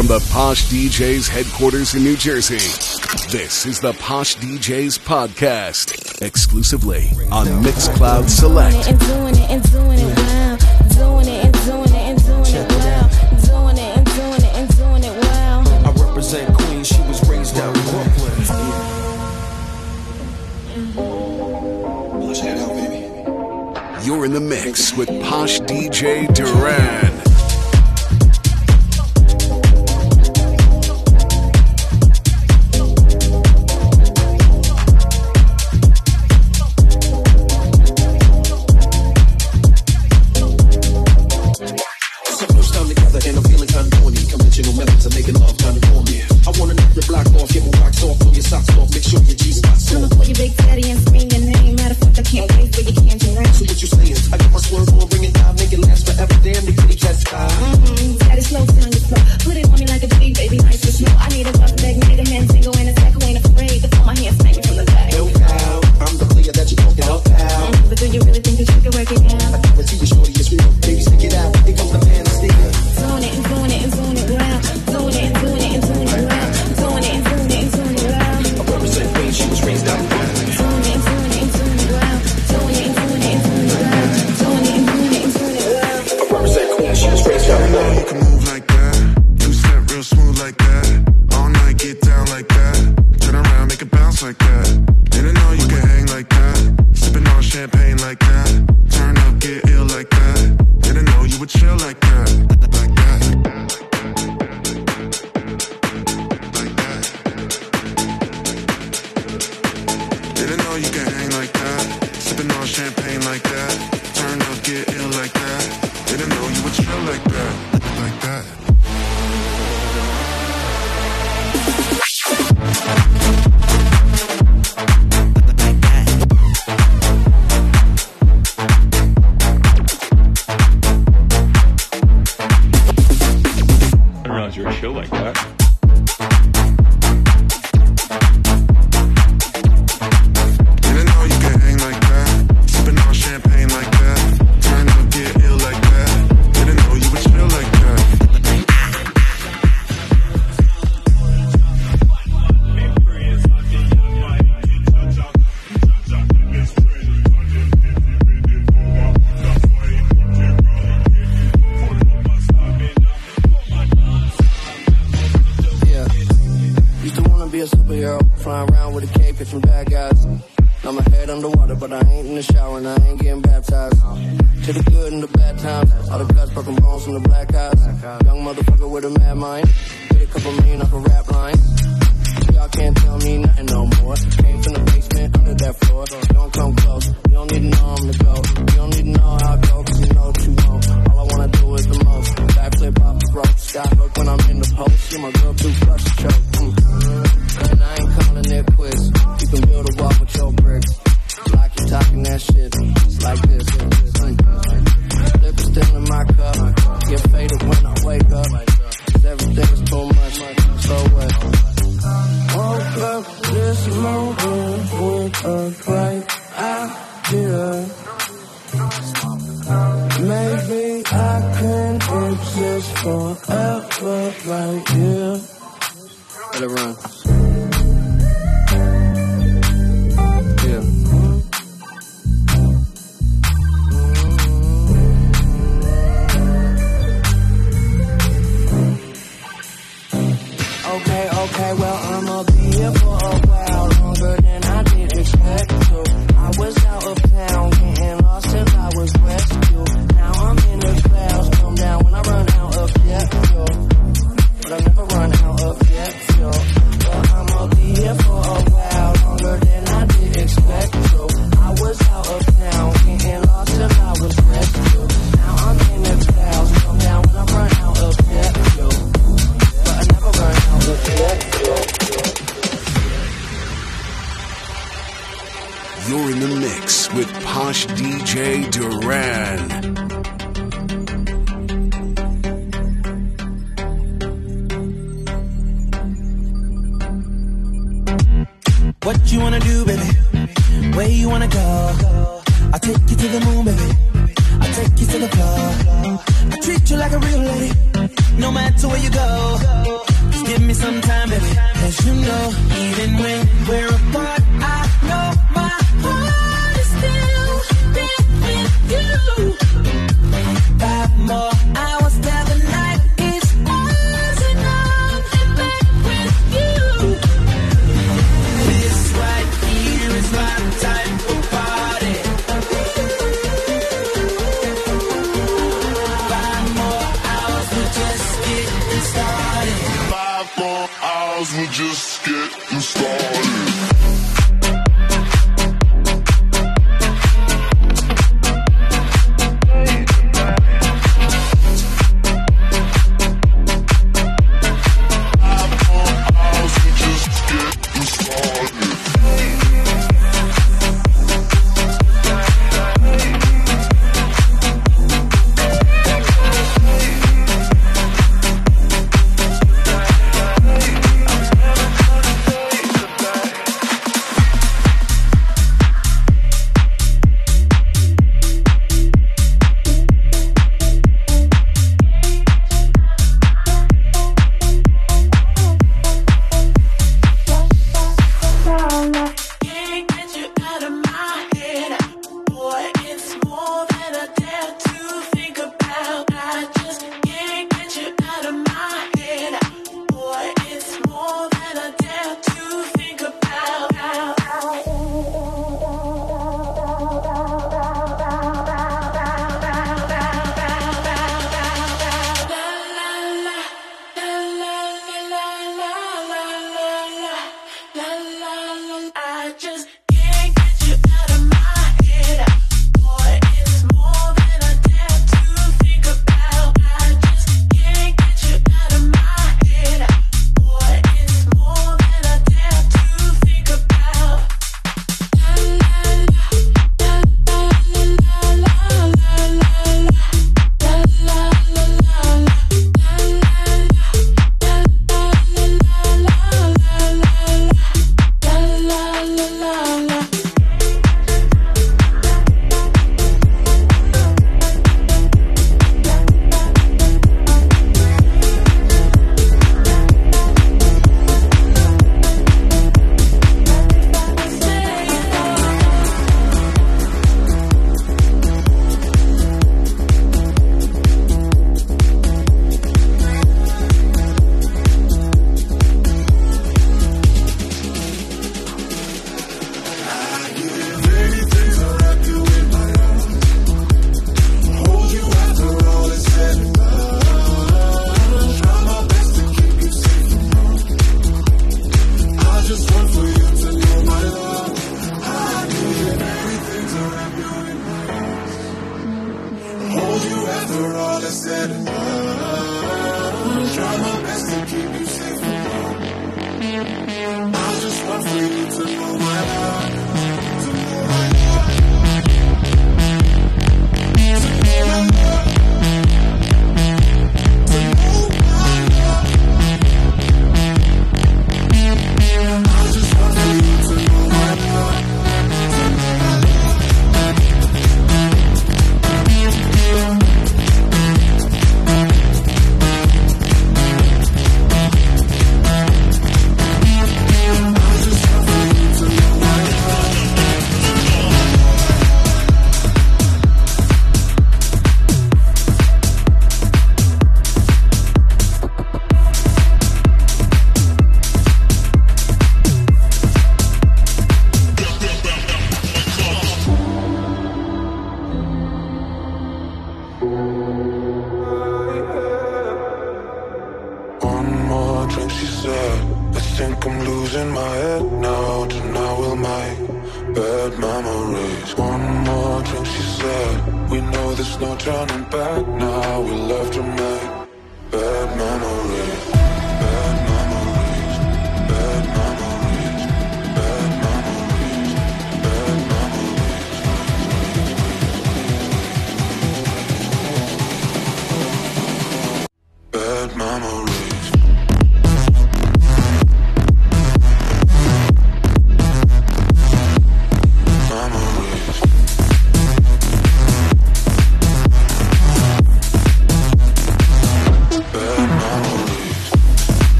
From the Posh DJs headquarters in New Jersey, this is the Posh DJs podcast, exclusively on Mixcloud Select. I represent Queens, she was raised out in Brooklyn. You're in the mix with Posh DJ Duran. She was raised right now. To the good and the bad times. All the cuts, broken bones from the black eyes. Young motherfucker with a mad mind. Get a couple million off a rap line. Y'all can't tell me nothing no more. Came from the basement under that floor. Don't come close. You don't need to know I'm the goat. You don't need to know how I goes. Cause you know too you. All I wanna do is the most. Backflip off the broke skyhook when I'm in the post. You're my girl too fresh to choke. Mm. And I ain't calling it quits. You can build a wall with your bricks. Like you talking that shit. It's like this.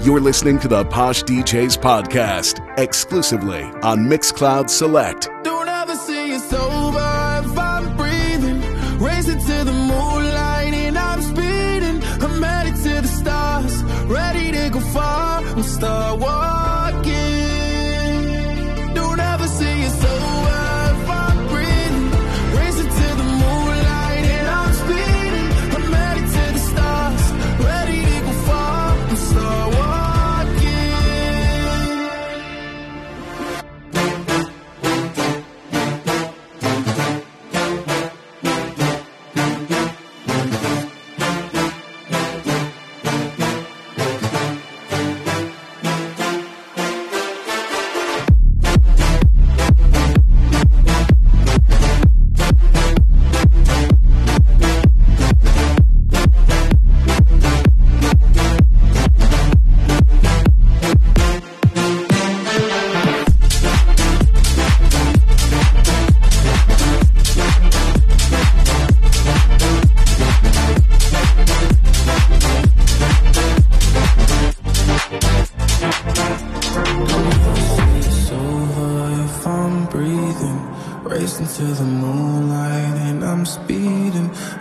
You're listening to the Posh DJs podcast exclusively on Mixcloud Select. Don't ever see if I'm breathing, to the moonlight and I'm speeding. I'm headed to the stars, ready to go far. I'm Star Wars.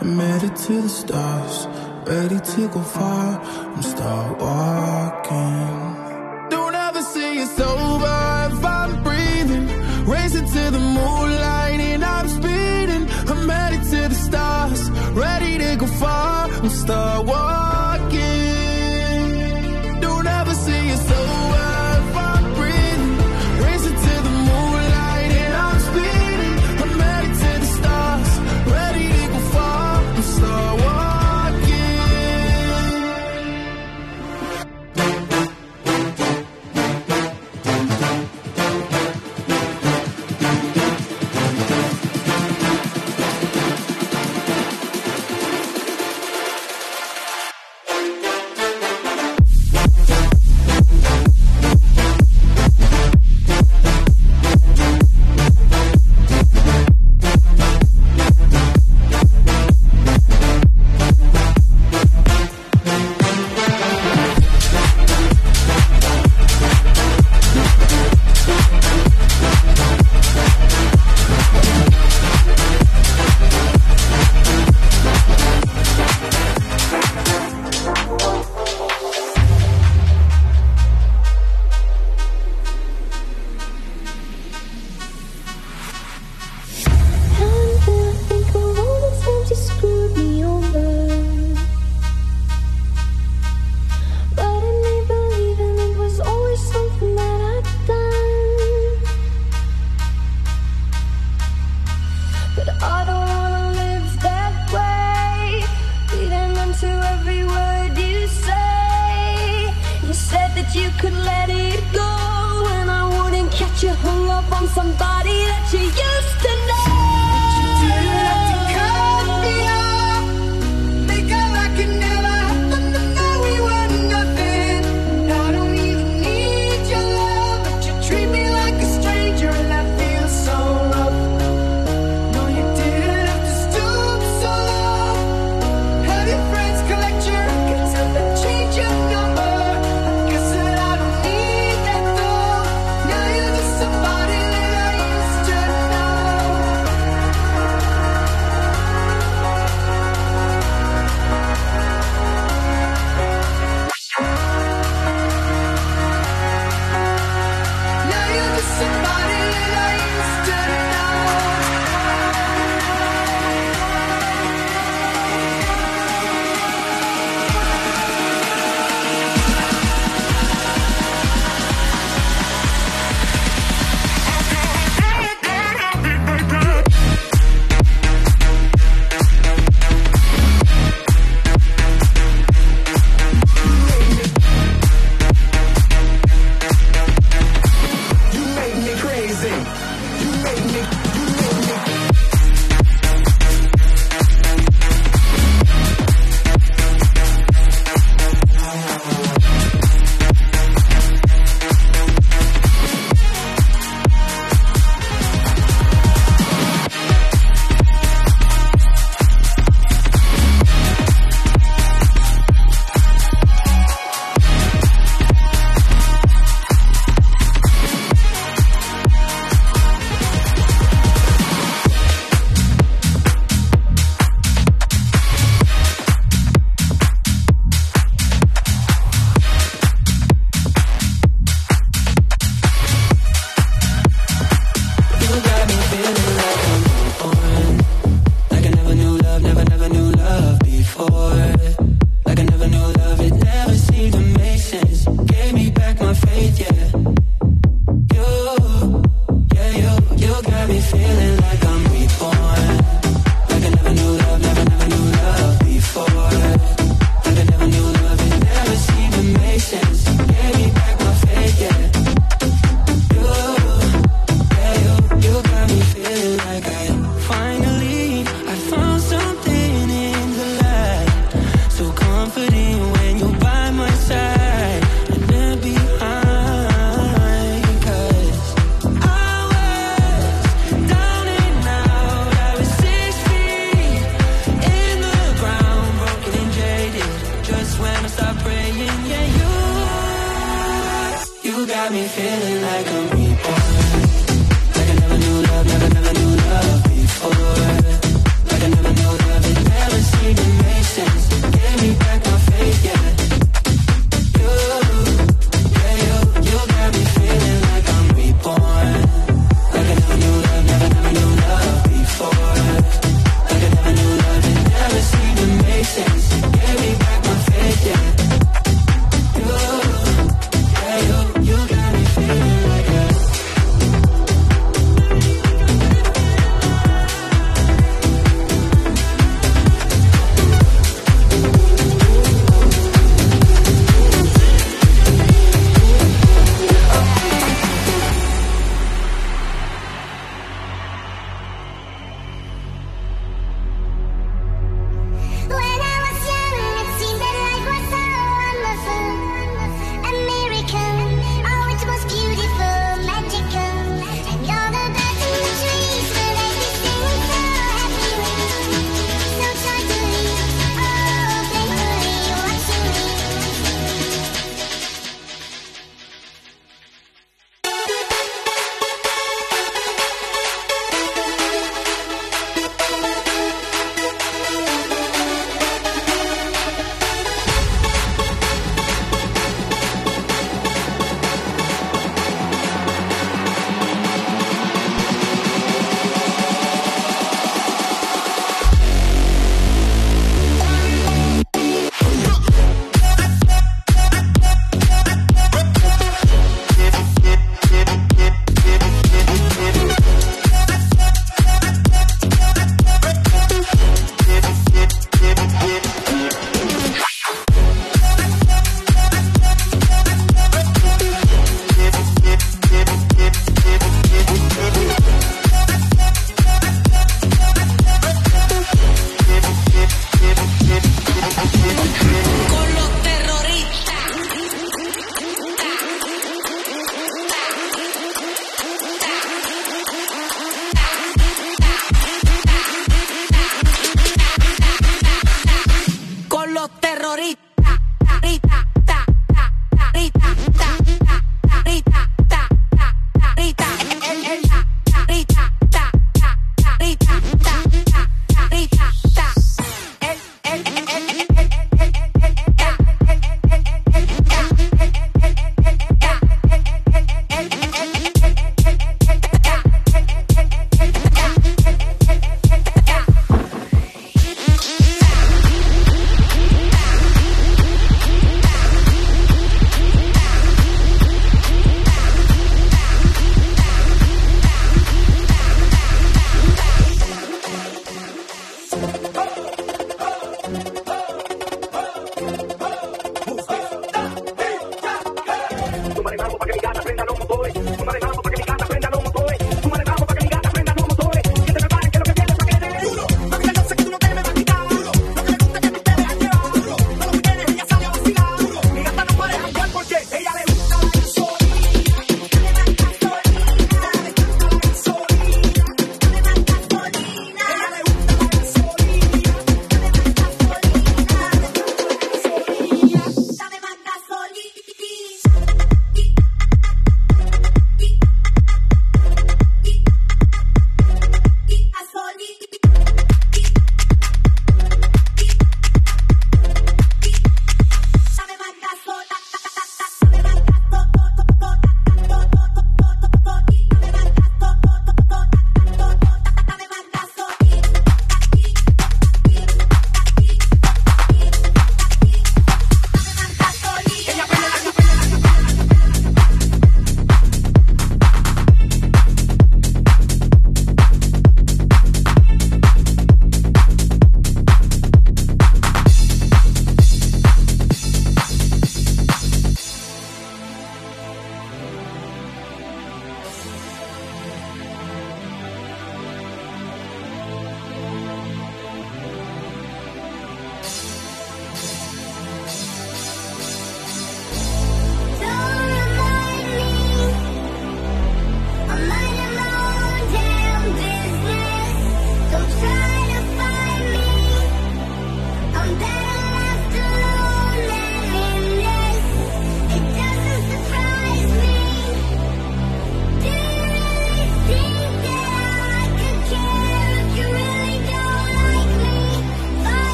I'm it to the stars, ready to go far. I'm start walking. Don't ever say it's over if I'm breathing. Racing to the moonlight and I'm speeding. I'm headed to the stars, ready to go far. I'm start walking.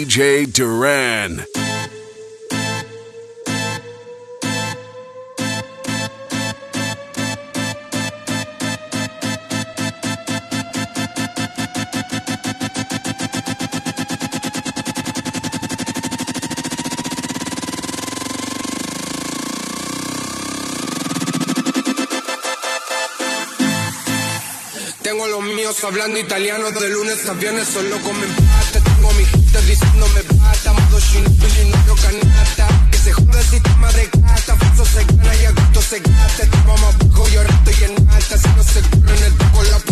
DJ Duran. Tengo los míos hablando italiano de lunes a viernes, solo comen aterrizando me bata, modo shinobi, no veo canasta. Que se joda el sistema de gata, falso se gana y a gusto se gasta. Estamos abajo y ahora estoy en alta, si no se corre en el tubo la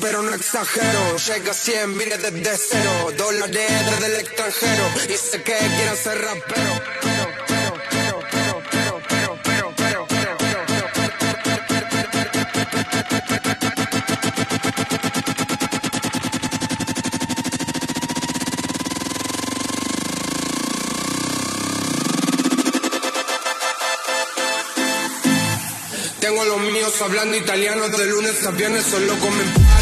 pero no exagero. Llega a 100, vine desde cero. Dólares desde el extranjero. Y sé que quieren ser rapero. Tengo los míos hablando italiano de lunes a viernes, solo comen